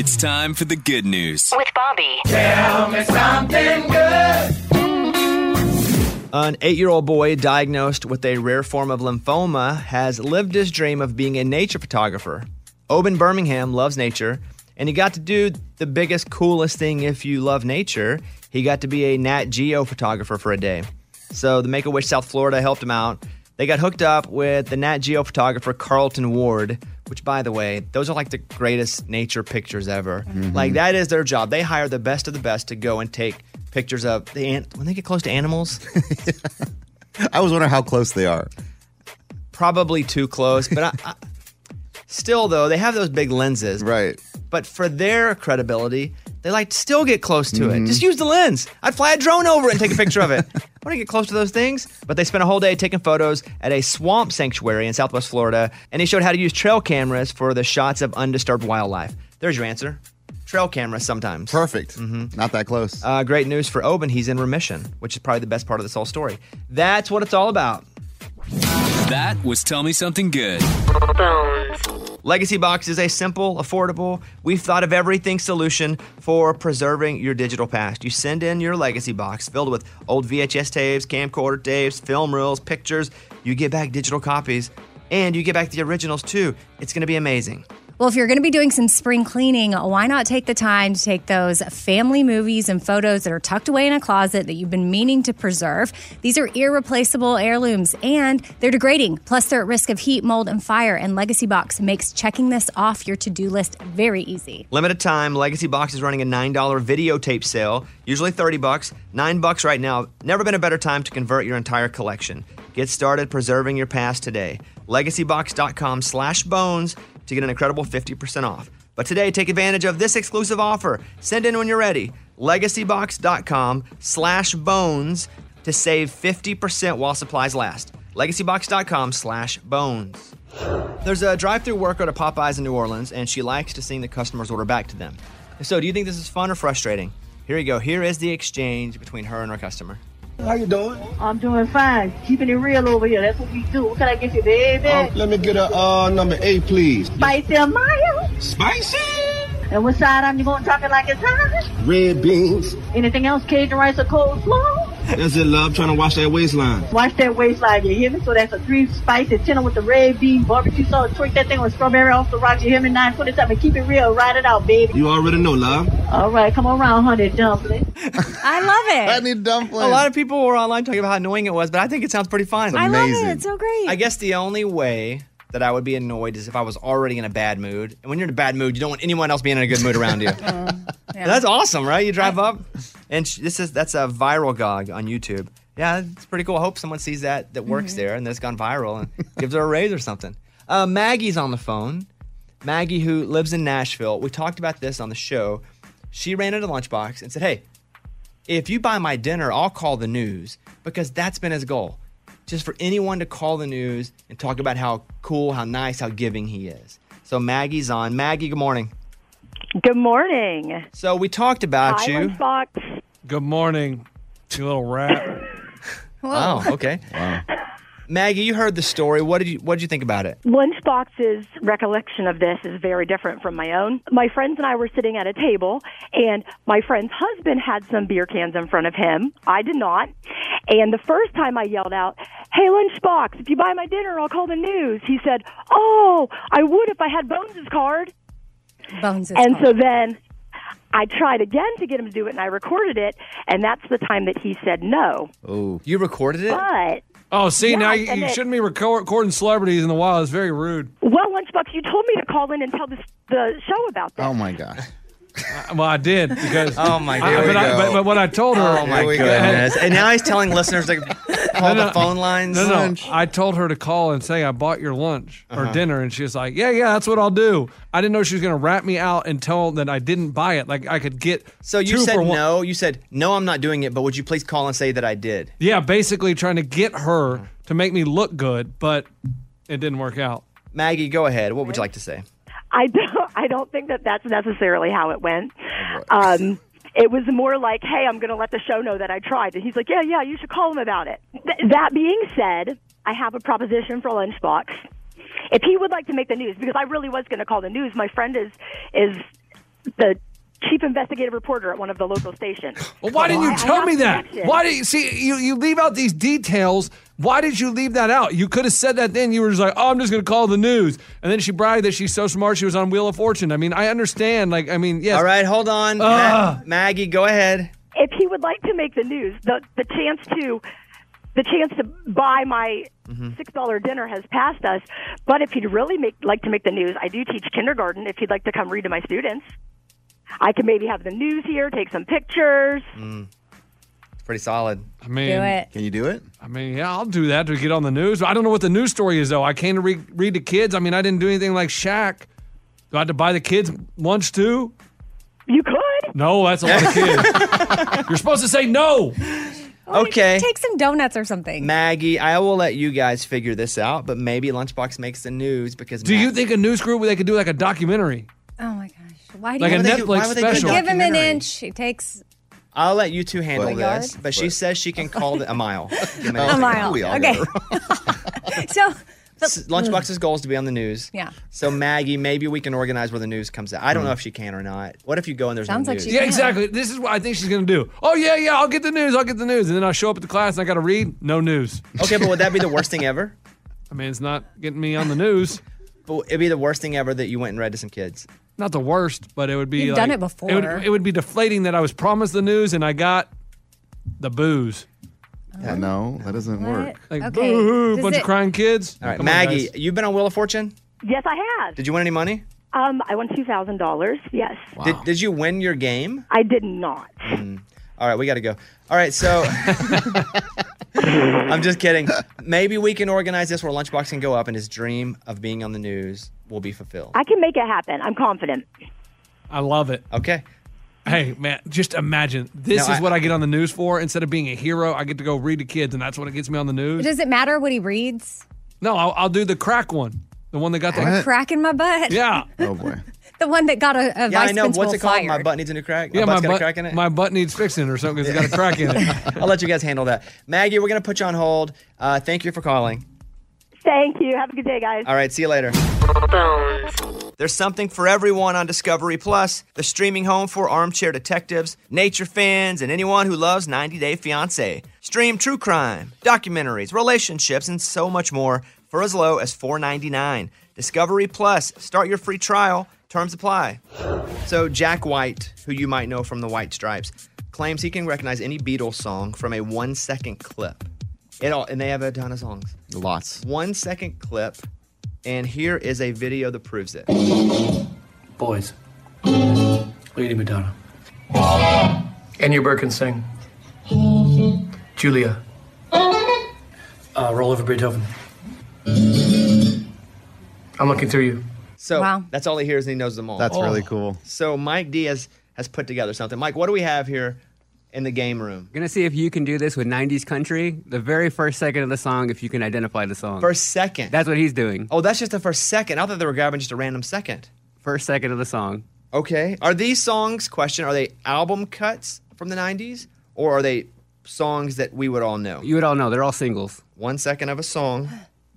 [SPEAKER 2] It's time for the good news.
[SPEAKER 3] With Bobby.
[SPEAKER 8] Tell me something good.
[SPEAKER 4] An eight year old boy diagnosed with a rare form of lymphoma has lived his dream of being a nature photographer. Oben Birmingham loves nature, and he got to do the biggest, coolest thing if you love nature. He got to be a Nat Geo photographer for a day. So the Make a Wish South Florida helped him out. They got hooked up with the Nat Geo photographer Carlton Ward, which, by the way, those are like the greatest nature pictures ever. Mm-hmm. Like, that is their job. They hire the best of the best to go and take pictures of the ant when they get close to animals.
[SPEAKER 5] I was wondering how close they are.
[SPEAKER 4] probably too close, but I, I, still though they have those big lenses,
[SPEAKER 5] right?
[SPEAKER 4] But for their credibility, they like to still get close to it. Just use the lens. I'd fly a drone over it and take a picture of it. I want to get close to those things, but they spent a whole day taking photos at a swamp sanctuary in Southwest Florida, and he showed how to use trail cameras for the shots of undisturbed wildlife. There's your answer. Trail cameras sometimes.
[SPEAKER 5] Perfect. Mm-hmm. Not that close.
[SPEAKER 4] Uh, great news for Oben. He's in remission, which is probably the best part of this whole story. That's what it's all about.
[SPEAKER 2] That was Tell Me Something Good.
[SPEAKER 4] Legacy Box is a simple, affordable, we've thought of everything solution for preserving your digital past. You send in your Legacy Box filled with old VHS tapes, camcorder tapes, film reels, pictures. You get back digital copies and you get back the originals too. It's going to be amazing.
[SPEAKER 1] Well, if you're going to be doing some spring cleaning, why not take the time to take those family movies and photos that are tucked away in a closet that you've been meaning to preserve? These are irreplaceable heirlooms and they're degrading. Plus, they're at risk of heat, mold, and fire. And Legacy Box makes checking this off your to do list very easy.
[SPEAKER 4] Limited time, Legacy Box is running a $9 videotape sale, usually 30 bucks, 9 bucks right now. Never been a better time to convert your entire collection. Get started preserving your past today. LegacyBox.com slash bones to get an incredible 50% off. But today, take advantage of this exclusive offer. Send in when you're ready. LegacyBox.com slash bones to save 50% while supplies last. LegacyBox.com slash bones. There's a drive-through worker at Popeyes in New Orleans, and she likes to sing the customers' order back to them. So, do you think this is fun or frustrating? Here you go. Here is the exchange between her and her customer.
[SPEAKER 11] How you doing?
[SPEAKER 12] I'm doing fine. Keeping it real over here. That's what we do. What can I get you, baby?
[SPEAKER 11] Um, let me get a uh, number eight, please.
[SPEAKER 12] Spicy mild?
[SPEAKER 11] Spicy.
[SPEAKER 12] And what side I'm you going to drop it like it's hot?
[SPEAKER 11] Red beans.
[SPEAKER 12] Anything else? Cajun rice or coleslaw?
[SPEAKER 11] That's it, love. Trying to wash that waistline.
[SPEAKER 12] Watch that waistline, you hear me? So that's a three spicy tenner with the red bean, barbecue sauce, twerk that thing with strawberry off the rocks, you hear me? 927, keep it real, ride it out, baby.
[SPEAKER 11] You already know, love.
[SPEAKER 12] All right, come around, honey, dumpling.
[SPEAKER 1] I love it.
[SPEAKER 5] I need dumplings.
[SPEAKER 4] A lot of people were online talking about how annoying it was, but I think it sounds pretty fun.
[SPEAKER 1] I love it. It's so great.
[SPEAKER 4] I guess the only way that I would be annoyed is if I was already in a bad mood. And when you're in a bad mood, you don't want anyone else being in a good mood around you. That's awesome, right? You drive up, and sh- this is that's a viral gog on YouTube. Yeah, it's pretty cool. I hope someone sees that that works
[SPEAKER 1] Mm-hmm.
[SPEAKER 4] there and that's gone viral and gives her a raise or something. Uh, Maggie's on the phone. Maggie, who lives in Nashville. We talked about this on the show. She ran into Lunchbox and said, "Hey, if you buy my dinner, I'll call the news because that's been his goal. Just for anyone to call the news and talk about how cool, how nice, how giving he is. So Maggie's on. Maggie, good morning.
[SPEAKER 13] Good morning.
[SPEAKER 4] So we talked about
[SPEAKER 13] Hi,
[SPEAKER 4] you.
[SPEAKER 13] Lunchbox.
[SPEAKER 9] Good morning, you little rat.
[SPEAKER 4] wow. okay. Wow. Maggie, you heard the story. What did you What did you think about it?
[SPEAKER 13] Lunchbox's recollection of this is very different from my own. My friends and I were sitting at a table, and my friend's husband had some beer cans in front of him. I did not. And the first time I yelled out, Hey, Lunchbox, if you buy my dinner, I'll call the news. He said, Oh, I would if I had Bones's card.
[SPEAKER 1] Bones is
[SPEAKER 13] And
[SPEAKER 1] called.
[SPEAKER 13] so then I tried again to get him to do it, and I recorded it, and that's the time that he said no.
[SPEAKER 4] Oh, you recorded it?
[SPEAKER 13] But
[SPEAKER 9] Oh, see,
[SPEAKER 13] Yeah,
[SPEAKER 9] now you, you
[SPEAKER 13] it-
[SPEAKER 9] shouldn't be record- recording celebrities in the wild. It's very rude.
[SPEAKER 13] Well, Lunchbox, you told me to call in and tell the, the show about that.
[SPEAKER 5] Oh my gosh.
[SPEAKER 9] Uh, Well, I did because.
[SPEAKER 4] Oh, my God.
[SPEAKER 9] but, I, but, but what I told her.
[SPEAKER 4] Oh my goodness! And now he's telling listeners to call the phone lines.
[SPEAKER 9] No, no. I told her to call and say I bought your lunch or
[SPEAKER 4] Uh-huh.
[SPEAKER 9] dinner, and she was like, "Yeah, yeah, that's what I'll do." I didn't know she was going to rat me out and tell that I didn't buy it. Like I could get.
[SPEAKER 4] So you
[SPEAKER 9] two
[SPEAKER 4] said
[SPEAKER 9] for one.
[SPEAKER 4] no. You said no. I'm not doing it. But would you please call and say that I did?
[SPEAKER 9] Yeah, basically trying to get her to make me look good, but it didn't work out.
[SPEAKER 4] Maggie, go ahead. What would you like to say?
[SPEAKER 13] I don't. I don't think that that's necessarily how it went. Um, it was more like, "Hey, I'm going to let the show know that I tried," and he's like, "Yeah, yeah, you should call him about it." Th- that being said, I have a proposition for Lunchbox. If he would like to make the news, because I really was going to call the news. My friend is is the chief investigative reporter at one of the local stations.
[SPEAKER 9] Well, why didn't you
[SPEAKER 13] I
[SPEAKER 9] tell
[SPEAKER 13] have
[SPEAKER 9] me that?
[SPEAKER 13] connection.
[SPEAKER 9] Why did you see you, you leave out these details? Why did you leave that out? You could have said that then. You were just like, "Oh, I'm just going to call the news," and then she bragged that she's so smart. She was on Wheel of Fortune. I mean, I understand. Like, I mean, yes.
[SPEAKER 4] All right, hold on, Ma-
[SPEAKER 9] Ugh.
[SPEAKER 4] Maggie. Go ahead.
[SPEAKER 13] if he would like to make the news, the the chance to the chance to buy my mm-hmm. six dollar dinner has passed us. But if he'd really make like to make the news, I do teach kindergarten. If he'd like to come read to my students, I can maybe have the news here, take some pictures.
[SPEAKER 4] Mm. It's pretty solid.
[SPEAKER 9] I mean,
[SPEAKER 1] Do it.
[SPEAKER 5] Can you do it?
[SPEAKER 9] I mean, yeah, I'll do that to get on the news. I don't know what the news story is though. I came to re- read to kids. I mean, I didn't do anything like Shaq. Do I have to buy the kids lunch too?
[SPEAKER 13] You could.
[SPEAKER 9] No, that's a lot of kids. You're supposed to say no.
[SPEAKER 4] Okay.
[SPEAKER 1] Take some donuts or something.
[SPEAKER 4] Maggie, I will let you guys figure this out, but maybe Lunchbox makes the news because.
[SPEAKER 9] Do
[SPEAKER 4] Ma-
[SPEAKER 9] you think a news group they could do like a documentary?
[SPEAKER 1] Oh my gosh. Why do
[SPEAKER 9] Like
[SPEAKER 1] you
[SPEAKER 9] a
[SPEAKER 4] would
[SPEAKER 9] Netflix
[SPEAKER 4] why would they do a
[SPEAKER 9] special.
[SPEAKER 1] give him an
[SPEAKER 4] documentary?
[SPEAKER 1] inch? It takes
[SPEAKER 4] I'll let you two handle
[SPEAKER 1] A yard?
[SPEAKER 4] this, but she says she can call it a mile. Give
[SPEAKER 1] a mile.
[SPEAKER 4] We all
[SPEAKER 1] Okay.
[SPEAKER 4] it
[SPEAKER 1] so
[SPEAKER 4] S- Lunchbox's goal is to be on the news.
[SPEAKER 1] Yeah.
[SPEAKER 4] So Maggie, maybe we can organize where the news comes out. I don't hmm. know if she can or not. What if you go and there's
[SPEAKER 1] Sounds
[SPEAKER 4] no
[SPEAKER 1] like
[SPEAKER 4] news?
[SPEAKER 1] she
[SPEAKER 9] Yeah, exactly. This is what I think she's gonna do. Oh yeah, yeah, I'll get the news. I'll get the news, and then I'll show up at the class and I got to read. No news.
[SPEAKER 4] Okay, but would that be the worst thing ever?
[SPEAKER 9] I mean, it's not getting me on the news.
[SPEAKER 4] But it'd be the worst thing ever that you went and read to some kids.
[SPEAKER 9] Not the worst, but it would be.
[SPEAKER 1] You've
[SPEAKER 9] like-
[SPEAKER 1] done it before.
[SPEAKER 9] It would, it would be deflating that I was promised the news and I got the booze.
[SPEAKER 5] Yeah, no, that doesn't work.
[SPEAKER 9] Like
[SPEAKER 1] Okay,
[SPEAKER 9] boo,
[SPEAKER 1] does
[SPEAKER 9] bunch
[SPEAKER 1] it-
[SPEAKER 9] of crying kids.
[SPEAKER 4] All right,
[SPEAKER 9] Come on,
[SPEAKER 4] Maggie,
[SPEAKER 9] guys.
[SPEAKER 4] you've been on Wheel of Fortune.
[SPEAKER 13] Yes, I have.
[SPEAKER 4] Did you win any money?
[SPEAKER 13] Um, I won two thousand dollars. Yes,
[SPEAKER 4] Did, did you win your game?
[SPEAKER 13] I did not.
[SPEAKER 4] All right, we got to go. All right, so I'm just kidding. Maybe we can organize this where Lunchbox can go up and his dream of being on the news will be fulfilled.
[SPEAKER 13] I can make it happen. I'm confident.
[SPEAKER 9] I love it.
[SPEAKER 4] Okay.
[SPEAKER 9] Hey man, just imagine this
[SPEAKER 4] No,
[SPEAKER 9] is
[SPEAKER 4] I-
[SPEAKER 9] what I get on the news for. Instead of being a hero, I get to go read to kids, and that's what it gets me on the news.
[SPEAKER 1] does it matter what he reads?
[SPEAKER 9] No, I'll, I'll do the crack one, the one that got the
[SPEAKER 1] Crack in my butt.
[SPEAKER 9] yeah.
[SPEAKER 5] Oh boy.
[SPEAKER 1] The one that got a, a
[SPEAKER 4] yeah, I
[SPEAKER 1] vice
[SPEAKER 4] know. What's
[SPEAKER 1] principal
[SPEAKER 4] it called?
[SPEAKER 1] fired.
[SPEAKER 4] My butt needs a new crack.
[SPEAKER 9] Yeah,
[SPEAKER 4] my
[SPEAKER 9] my
[SPEAKER 4] butt's got
[SPEAKER 9] butt,
[SPEAKER 4] a crack in it.
[SPEAKER 9] my butt needs fixing or something because it's got a crack in it.
[SPEAKER 4] I'll let you guys handle that. Maggie, we're gonna put you on hold. Uh, thank you for calling.
[SPEAKER 13] Thank you. Have a good day, guys.
[SPEAKER 4] All right, see you later. There's something for everyone on Discovery Plus, the streaming home for armchair detectives, nature fans, and anyone who loves 90 Day Fiancé. Stream true crime, documentaries, relationships, and so much more for as low as $4.99. Discovery Plus. Start your free trial. Terms apply. So Jack White, who you might know from the White Stripes, claims he can recognize any Beatles song from a one-second clip. It all, and they have a ton of songs.
[SPEAKER 5] Lots.
[SPEAKER 4] One second clip, and here is a video that proves it.
[SPEAKER 14] Boys, Lady Madonna. And Your Bird Can Sing. Julia. Uh, roll over Beethoven. I'm looking through you.
[SPEAKER 4] So that's all he hears, and he knows them all.
[SPEAKER 5] That's really cool.
[SPEAKER 4] So Mike Diaz has put together something. Mike, what do we have here in the game room?
[SPEAKER 15] Gonna see if you can do this with 90s country. The very first second of the song, if you can identify the song.
[SPEAKER 4] First second.
[SPEAKER 15] That's what he's doing.
[SPEAKER 4] Oh, that's just the first second. I thought they were grabbing just a random second.
[SPEAKER 15] First second of the song.
[SPEAKER 4] Okay. Are these songs, question, are they album cuts from the 90s, or are they songs that we would all know?
[SPEAKER 15] You would all know. They're all singles.
[SPEAKER 4] One second of a song.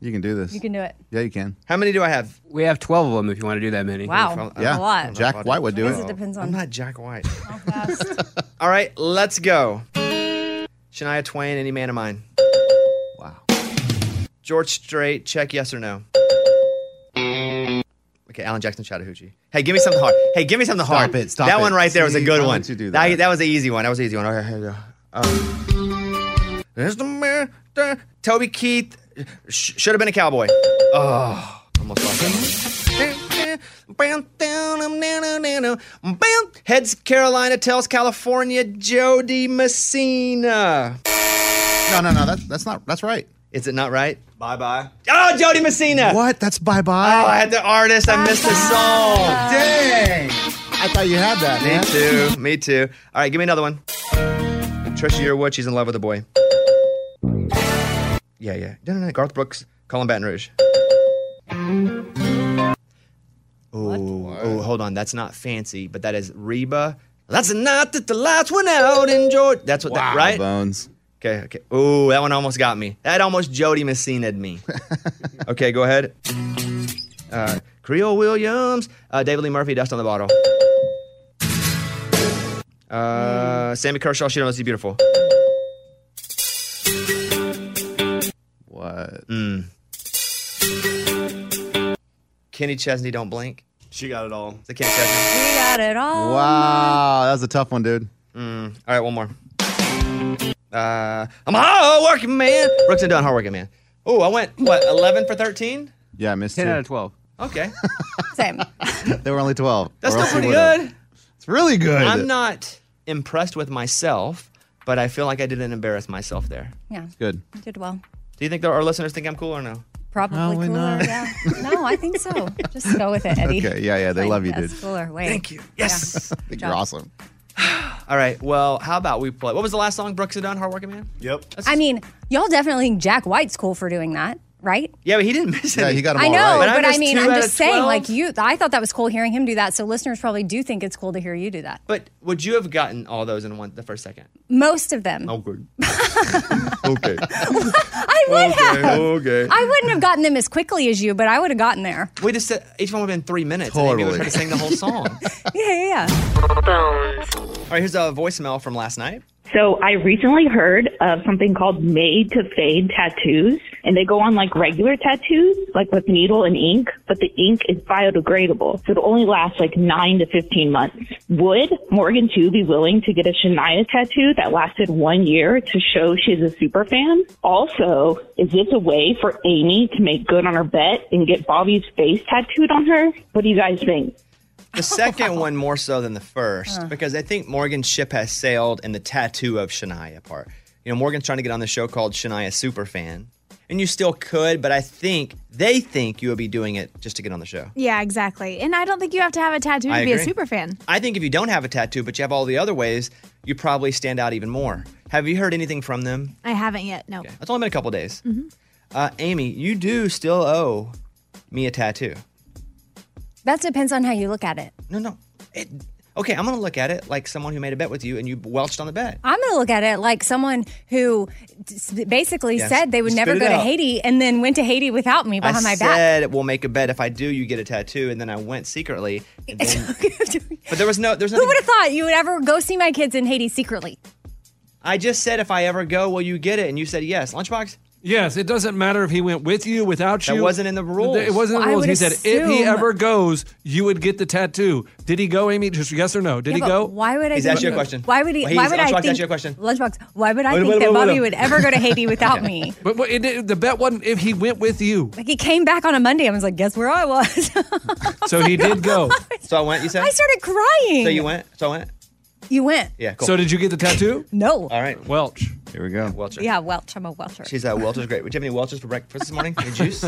[SPEAKER 5] You can do this.
[SPEAKER 1] You can do it.
[SPEAKER 5] Yeah, you can.
[SPEAKER 4] How many do I have?
[SPEAKER 15] We have 12 of them if you want to do that many.
[SPEAKER 1] Wow,
[SPEAKER 5] Yeah.
[SPEAKER 1] a lot.
[SPEAKER 5] Jack White would do
[SPEAKER 1] I guess
[SPEAKER 5] it.
[SPEAKER 1] it depends
[SPEAKER 4] I'm
[SPEAKER 1] on
[SPEAKER 4] not Jack White.
[SPEAKER 1] how fast.
[SPEAKER 4] All right, let's go. Shania Twain, any man of mine.
[SPEAKER 5] Wow.
[SPEAKER 4] George Strait, check yes or no. Okay, Alan Jackson, Chattahoochee. Hey, give me something hard. Hey, give me something hard.
[SPEAKER 5] Stop it, stop
[SPEAKER 4] that
[SPEAKER 5] it.
[SPEAKER 4] one right there was a
[SPEAKER 5] See,
[SPEAKER 4] good
[SPEAKER 5] why
[SPEAKER 4] one.
[SPEAKER 5] would you do
[SPEAKER 4] that?
[SPEAKER 5] that?
[SPEAKER 4] that was an easy one. That was an easy one. Okay, here we go. Um, there's the man, the- Toby Keith. Sh- should have been a cowboy. Oh, almost lost that one. Heads Carolina, tails California, Jo Dee Messina.
[SPEAKER 5] No, no, no. That's that's not. That's right.
[SPEAKER 4] Is it not right?
[SPEAKER 11] Bye bye.
[SPEAKER 4] Oh, Jo Dee Messina.
[SPEAKER 5] What? That's bye bye. Oh.
[SPEAKER 4] I had the artist. I missed the song.
[SPEAKER 5] Dang. I thought you had that.
[SPEAKER 4] Me
[SPEAKER 5] man.
[SPEAKER 4] too. Me too. All right, give me another one. Trisha Yearwood, she's in love with a boy. Yeah, yeah. No, no, no. Garth Brooks, Callin' Baton Rouge. Oh, oh, hold on. That's not fancy, but that is Reba. That's the night that the lights went out in Georgia. That's what that,
[SPEAKER 5] Wow,
[SPEAKER 4] right?
[SPEAKER 5] Bones.
[SPEAKER 4] Okay, okay. Oh, that one almost got me. That almost Jo Dee Messina'd me. okay, go ahead. Uh, Creole Williams, uh, David Lee Murphy, Dust on the Bottle. Uh, Sammy Kershaw, She Knows He's Beautiful. Mm. Kenny Chesney, Don't Blink.
[SPEAKER 11] She got it all.
[SPEAKER 4] Is it Kenny Chesney?
[SPEAKER 1] We got it all.
[SPEAKER 5] Wow, that was a tough one, dude.
[SPEAKER 4] Mm. All right, one more. Uh, I'm a hard-working man. Brooks and Dunn, hard-working man. Oh, I went, what, 11 for 13?
[SPEAKER 5] Yeah, I missed
[SPEAKER 15] 10
[SPEAKER 5] two.
[SPEAKER 15] out of 12.
[SPEAKER 4] Okay.
[SPEAKER 1] Same.
[SPEAKER 5] They were only twelve.
[SPEAKER 4] That's
[SPEAKER 5] Or
[SPEAKER 4] still
[SPEAKER 5] else you
[SPEAKER 4] pretty
[SPEAKER 5] would've.
[SPEAKER 4] good.
[SPEAKER 5] It's really good.
[SPEAKER 4] I'm not impressed with myself, but I feel like I didn't embarrass myself there.
[SPEAKER 1] Yeah,
[SPEAKER 5] Good.
[SPEAKER 1] you did well.
[SPEAKER 4] Do you think our listeners think I'm cool or no?
[SPEAKER 1] Probably
[SPEAKER 5] Probably
[SPEAKER 1] cooler.
[SPEAKER 5] not.
[SPEAKER 1] Yeah. No, I think so. Just go with it, Eddie.
[SPEAKER 5] Okay, yeah, yeah, they
[SPEAKER 1] Fine.
[SPEAKER 5] love you,
[SPEAKER 1] That's
[SPEAKER 5] dude.
[SPEAKER 1] cooler. Wait.
[SPEAKER 4] Thank you. Yes.
[SPEAKER 5] I think you're awesome.
[SPEAKER 4] All right. Well, how about we play? What was the last song Brooks had done? Hardworking Man.
[SPEAKER 11] Yep.
[SPEAKER 1] I mean, y'all definitely think Jack White's cool for doing that, right?
[SPEAKER 4] Yeah, but he didn't miss it.
[SPEAKER 5] Yeah, he got them
[SPEAKER 1] I
[SPEAKER 5] all
[SPEAKER 1] know,
[SPEAKER 5] right.
[SPEAKER 4] But I
[SPEAKER 1] but I
[SPEAKER 4] missed
[SPEAKER 1] mean, I'm just saying,
[SPEAKER 4] 12.
[SPEAKER 1] like you, I thought that was cool hearing him do that. So listeners probably do think it's cool to hear you do that.
[SPEAKER 4] But would you have gotten all those in one the first second?
[SPEAKER 1] Most of them,
[SPEAKER 4] Oh, good. okay.
[SPEAKER 1] I would have.
[SPEAKER 4] Okay.
[SPEAKER 1] I wouldn't have gotten them as quickly as you, but I would have gotten there.
[SPEAKER 4] We just said each one would have been three minutes. And Amy would
[SPEAKER 5] Totally.
[SPEAKER 4] try to sing the whole song.
[SPEAKER 1] Yeah, yeah, yeah.
[SPEAKER 4] all right. Here's a voicemail from last night.
[SPEAKER 16] So I recently heard of something called made to fade tattoos and they go on like regular tattoos, like with needle and ink, but the ink is biodegradable. So it'll only lasts like nine to 15 months. Would Morgan too be willing to get a Shania tattoo that lasted one year to show she's a super fan? Also, is this a way for Amy to make good on her bet and get Bobby's face tattooed on her? What do you guys think?
[SPEAKER 4] The second one more so than the first because I think Morgan's ship has sailed in the tattoo of Shania part. You know, Morgan's trying to get on the show called Shania Superfan. And you still could, but I think they think you would be doing it just to get on the show.
[SPEAKER 17] Yeah, exactly. And I don't think you have to have a tattoo to
[SPEAKER 4] I
[SPEAKER 17] be a super fan.
[SPEAKER 4] I think if you don't have a tattoo, but you have all the other ways, you probably stand out even more. Have you heard anything from them?
[SPEAKER 17] I haven't yet. No.
[SPEAKER 4] It's only been a couple days.
[SPEAKER 17] Mhm.
[SPEAKER 4] Uh, Amy, you do still owe me a tattoo.
[SPEAKER 1] That depends on how you look at it.
[SPEAKER 4] No, no. It, okay, I'm going to look at it like someone who made a bet with you and you welched on the bet.
[SPEAKER 1] I'm going to look at it like someone who basically
[SPEAKER 4] Yes.
[SPEAKER 1] said they would
[SPEAKER 4] Spit
[SPEAKER 1] never go to. Haiti and then went to Haiti without me behind
[SPEAKER 4] I
[SPEAKER 1] my back.
[SPEAKER 4] said we'll make a bet. If I do, you get a tattoo. And then I went secretly. then- but there was no, there's
[SPEAKER 1] Who would have thought you would ever go see my kids in Haiti secretly?
[SPEAKER 4] I just said if I ever go, will you get it? And you said yes. Lunchbox?
[SPEAKER 9] Yes, it doesn't matter if he went with you, without you.
[SPEAKER 4] That wasn't in the rules.
[SPEAKER 9] It wasn't in the
[SPEAKER 4] Well, I
[SPEAKER 9] rules.
[SPEAKER 4] would
[SPEAKER 9] He said if he
[SPEAKER 1] assume-
[SPEAKER 9] ever goes, you would get the tattoo. Did he go, Amy? Just yes or no? Did
[SPEAKER 1] Yeah,
[SPEAKER 9] he
[SPEAKER 1] but
[SPEAKER 9] go?
[SPEAKER 1] Why would I?
[SPEAKER 4] He's
[SPEAKER 1] think-
[SPEAKER 4] asked you a question.
[SPEAKER 1] Why would he?
[SPEAKER 4] Well,
[SPEAKER 1] why
[SPEAKER 4] he's-
[SPEAKER 1] would I
[SPEAKER 4] Lunchbox
[SPEAKER 1] think?
[SPEAKER 4] asked you a question.
[SPEAKER 1] Lunchbox. Why would I
[SPEAKER 4] Wait,
[SPEAKER 1] think
[SPEAKER 4] wait,
[SPEAKER 1] that
[SPEAKER 4] wait,
[SPEAKER 1] Bobby
[SPEAKER 4] wait.
[SPEAKER 1] would ever go to Haiti without me?
[SPEAKER 9] But, but it, the bet wasn't if he went with you.
[SPEAKER 1] Like he came back on a Monday. I was like, guess where I was?
[SPEAKER 9] So he did go.
[SPEAKER 4] So I went, you said?
[SPEAKER 1] I started crying.
[SPEAKER 4] So you went? So I went?
[SPEAKER 1] You went.
[SPEAKER 4] Yeah, cool.
[SPEAKER 9] So did you get the tattoo?
[SPEAKER 1] No.
[SPEAKER 4] All right.
[SPEAKER 9] Welch.
[SPEAKER 5] Here we go.
[SPEAKER 4] Welcher.
[SPEAKER 1] Yeah, Welch. I'm a Welcher.
[SPEAKER 4] She's uh, Welch's great. Would you have any Welch's for breakfast this morning? Any juice?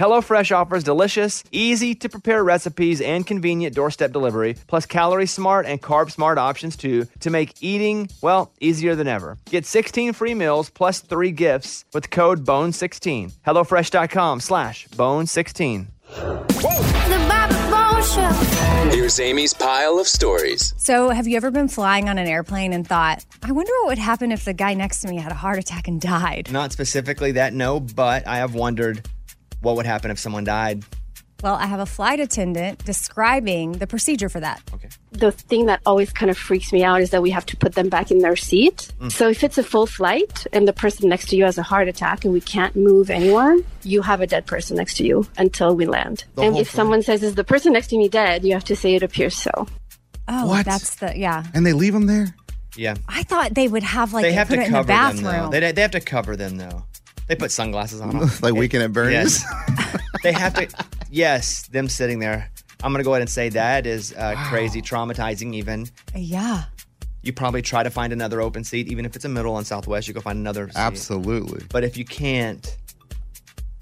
[SPEAKER 4] HelloFresh offers delicious, easy to prepare recipes and convenient doorstep delivery, plus calorie smart and carb smart options too, to make eating, well, easier than ever. Get 16 free meals plus three gifts with code BONE16. HelloFresh.com slash BONE16.
[SPEAKER 2] Here's Amy's pile of stories.
[SPEAKER 1] So, have you ever been flying on an airplane and thought, I wonder what would happen if the guy next to me had a heart attack and died?
[SPEAKER 4] Not specifically that, no, but I have wondered what would happen if someone died.
[SPEAKER 1] Well, I have a flight attendant describing the procedure for that.
[SPEAKER 4] Okay.
[SPEAKER 18] the thing that always kind of freaks me out is that we have to put them back in their seat.
[SPEAKER 4] Mm.
[SPEAKER 18] So if it's a full flight and the person next to you has a heart attack and we can't move anyone, you have a dead person next to you until we land.
[SPEAKER 5] The
[SPEAKER 18] and if
[SPEAKER 5] flight.
[SPEAKER 18] someone says, "Is the person next to me dead?" you have to say, "It appears so."
[SPEAKER 1] Oh,
[SPEAKER 5] What?
[SPEAKER 1] that's the, yeah.
[SPEAKER 5] And they leave them there?
[SPEAKER 4] Yeah.
[SPEAKER 1] I thought they would have like
[SPEAKER 4] they have
[SPEAKER 1] put
[SPEAKER 4] to
[SPEAKER 1] it in the
[SPEAKER 4] cover them, though. They, they have to cover them, though. They put sunglasses on them.
[SPEAKER 5] like Weekend at Bernie's?
[SPEAKER 4] Yes. they have to. Yes, them sitting there. I'm gonna go ahead and say that is uh, crazy, traumatizing. Even
[SPEAKER 1] yeah.
[SPEAKER 4] you probably try to find another open seat, even if it's a middle on Southwest. You go find another. Seat.
[SPEAKER 5] Absolutely.
[SPEAKER 4] But if you can't,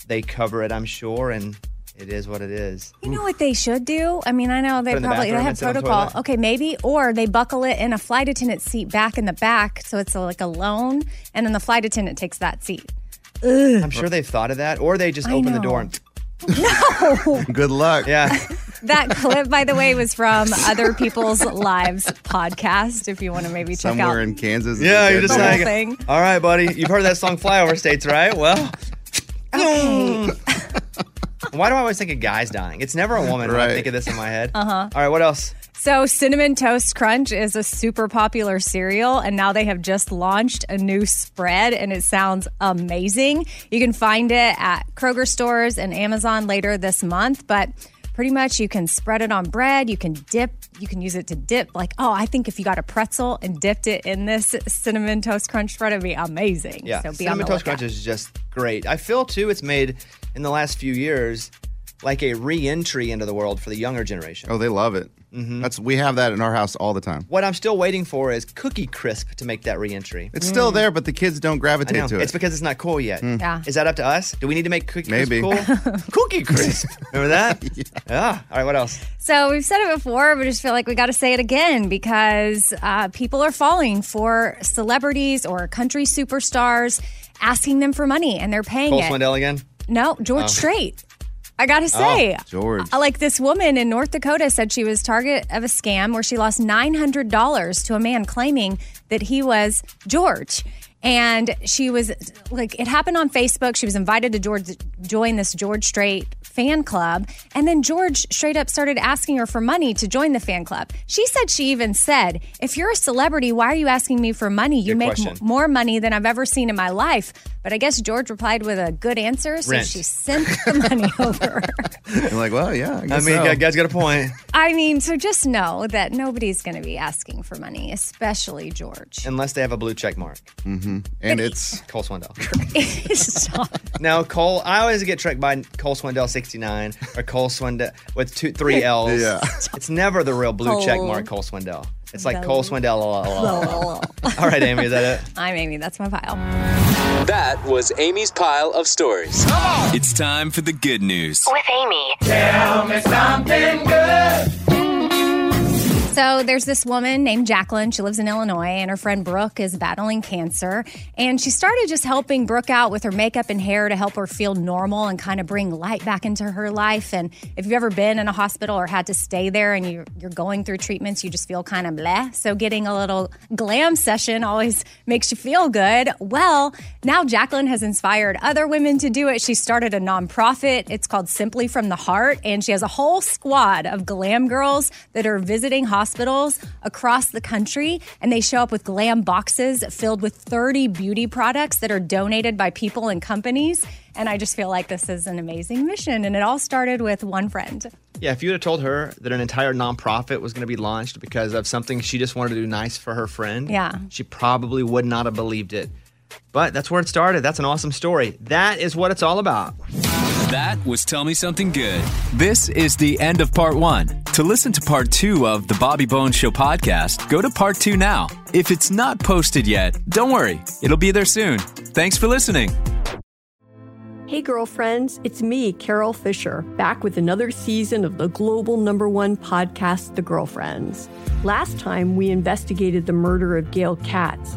[SPEAKER 4] they cover it. I'm sure, and it is what it is.
[SPEAKER 1] You know what they should do? I mean, I know they
[SPEAKER 4] Put it in the
[SPEAKER 1] probably they have
[SPEAKER 4] instead the
[SPEAKER 1] protocol. Okay, maybe, or they buckle it in a flight attendant seat back in the back, so it's like alone, and then the flight attendant takes that seat. Ugh.
[SPEAKER 4] I'm sure they've thought of that, or they just
[SPEAKER 1] I
[SPEAKER 4] open the door and.
[SPEAKER 1] No.
[SPEAKER 5] Good luck.
[SPEAKER 4] Yeah.
[SPEAKER 1] that clip, by the way, was from Other People's Lives podcast. If you want to maybe check
[SPEAKER 5] Somewhere
[SPEAKER 1] out
[SPEAKER 5] in Kansas.
[SPEAKER 4] Yeah, you're
[SPEAKER 5] you're
[SPEAKER 4] just
[SPEAKER 1] the whole
[SPEAKER 4] saying.
[SPEAKER 1] thing.
[SPEAKER 4] All right, buddy. You've heard that song "Flyover States," right? Well. okay. Why do I always think of guys dying? It's never a woman when I think of this in my head.
[SPEAKER 1] Uh huh.
[SPEAKER 4] All right, what else?
[SPEAKER 1] So, Cinnamon Toast Crunch is a super popular cereal, and now they have just launched a new spread, and it sounds amazing. You can find it at Kroger stores and Amazon later this month, but pretty much you can spread it on bread. You can dip, you can use it to dip. Like, oh, I think if you got a pretzel and dipped it in this Cinnamon Toast Crunch spread, it'd be amazing.
[SPEAKER 4] Yeah,
[SPEAKER 1] so be on
[SPEAKER 4] cinnamon toast
[SPEAKER 1] lookout.
[SPEAKER 4] crunch is just great. I feel too it's made in the last few years like a re-entry into the world for the younger generation.
[SPEAKER 5] Oh, they love it.
[SPEAKER 4] Mhm.
[SPEAKER 5] That's we have that in our house all the time.
[SPEAKER 4] What I'm still waiting for is Cookie Crisp to make that re-entry.
[SPEAKER 5] It's still there, but the kids don't
[SPEAKER 4] I
[SPEAKER 5] gravitate
[SPEAKER 4] know.
[SPEAKER 5] to it.
[SPEAKER 4] It's because it's not cool yet.
[SPEAKER 5] Mm.
[SPEAKER 1] Yeah.
[SPEAKER 4] Is that up to us? Do we need to make Cookie
[SPEAKER 5] Maybe.
[SPEAKER 4] Crisp cool? cookie Crisp. Remember that? yeah. All right. What else?
[SPEAKER 1] So we've said it before, but I just feel like we got to say it again because uh, people are falling for celebrities or country superstars, asking them for money, and they're paying
[SPEAKER 4] Cole
[SPEAKER 1] it.
[SPEAKER 4] Swindell again.
[SPEAKER 1] No, George
[SPEAKER 4] Oh.
[SPEAKER 1] Strait. I gotta say,
[SPEAKER 4] Oh, George.
[SPEAKER 1] uh, like this woman in North Dakota said she was target of a scam where she lost nine hundred dollars to a man claiming that he was George. And she was like, it happened on Facebook. She was invited to George join this George Strait fan club, and then George straight up started asking her for money to join the fan club. She said she even said, "If you're a celebrity, why are you asking me for money? You
[SPEAKER 4] Good
[SPEAKER 1] make m- more money than I've ever seen in my life." But I guess George replied with a good answer, so
[SPEAKER 4] Rent.
[SPEAKER 1] she sent the money over.
[SPEAKER 5] You're like, well, yeah. I,
[SPEAKER 4] I mean,
[SPEAKER 5] so.
[SPEAKER 4] that guy's got a point.
[SPEAKER 1] I mean, so just know that nobody's going to be asking for money, especially George.
[SPEAKER 4] Unless they have a blue check mark.
[SPEAKER 5] Mm-hmm. And it's
[SPEAKER 4] Cole Swindell.
[SPEAKER 1] Stop.
[SPEAKER 4] Now, Cole, I always get tricked by Cole Swindell 69 or Cole Swindell with two, three L's.
[SPEAKER 5] Yeah.
[SPEAKER 4] It's never the real blue check mark Cole Swindell. It's like Cole Swindell. All right, Amy, is that it?
[SPEAKER 1] I'm Amy. That's my pile.
[SPEAKER 2] That was Amy's pile of stories. It's time for the good news.
[SPEAKER 3] With Amy. Tell me something good.
[SPEAKER 1] So there's this woman named Jacqueline. She lives in Illinois, and her friend Brooke is battling cancer. And she started just helping Brooke out with her makeup and hair to help her feel normal and kind of bring light back into her life. And if you've ever been in a hospital or had to stay there and you're, you're going through treatments, you just feel kind of bleh. So getting a little glam session always makes you feel good. Well, now Jacqueline has inspired other women to do it. She started a nonprofit. It's called Simply from the Heart, and she has a whole squad of glam girls that are visiting hospitals across the country, and they show up with glam boxes filled with 30 beauty products that are donated by people and companies. And I just feel like this is an amazing mission. And it all started with one friend.
[SPEAKER 4] Yeah, if you would have told her that an entire nonprofit was going to be launched because of something she just wanted to do nice for her friend,
[SPEAKER 1] Yeah.
[SPEAKER 4] she probably would not have believed it. But that's where it started. That's an awesome story. That is what it's all about.
[SPEAKER 2] That was Tell Me Something Good. This is the end of part one. To listen to part two of the Bobby Bones Show podcast, go to part two now. If it's not posted yet, don't worry, it'll be there soon. Thanks for listening.
[SPEAKER 19] Hey, girlfriends, it's me, Carole Fisher, back with another season of the global number one podcast, The Girlfriends. Last time, we investigated the murder of Gail Katz.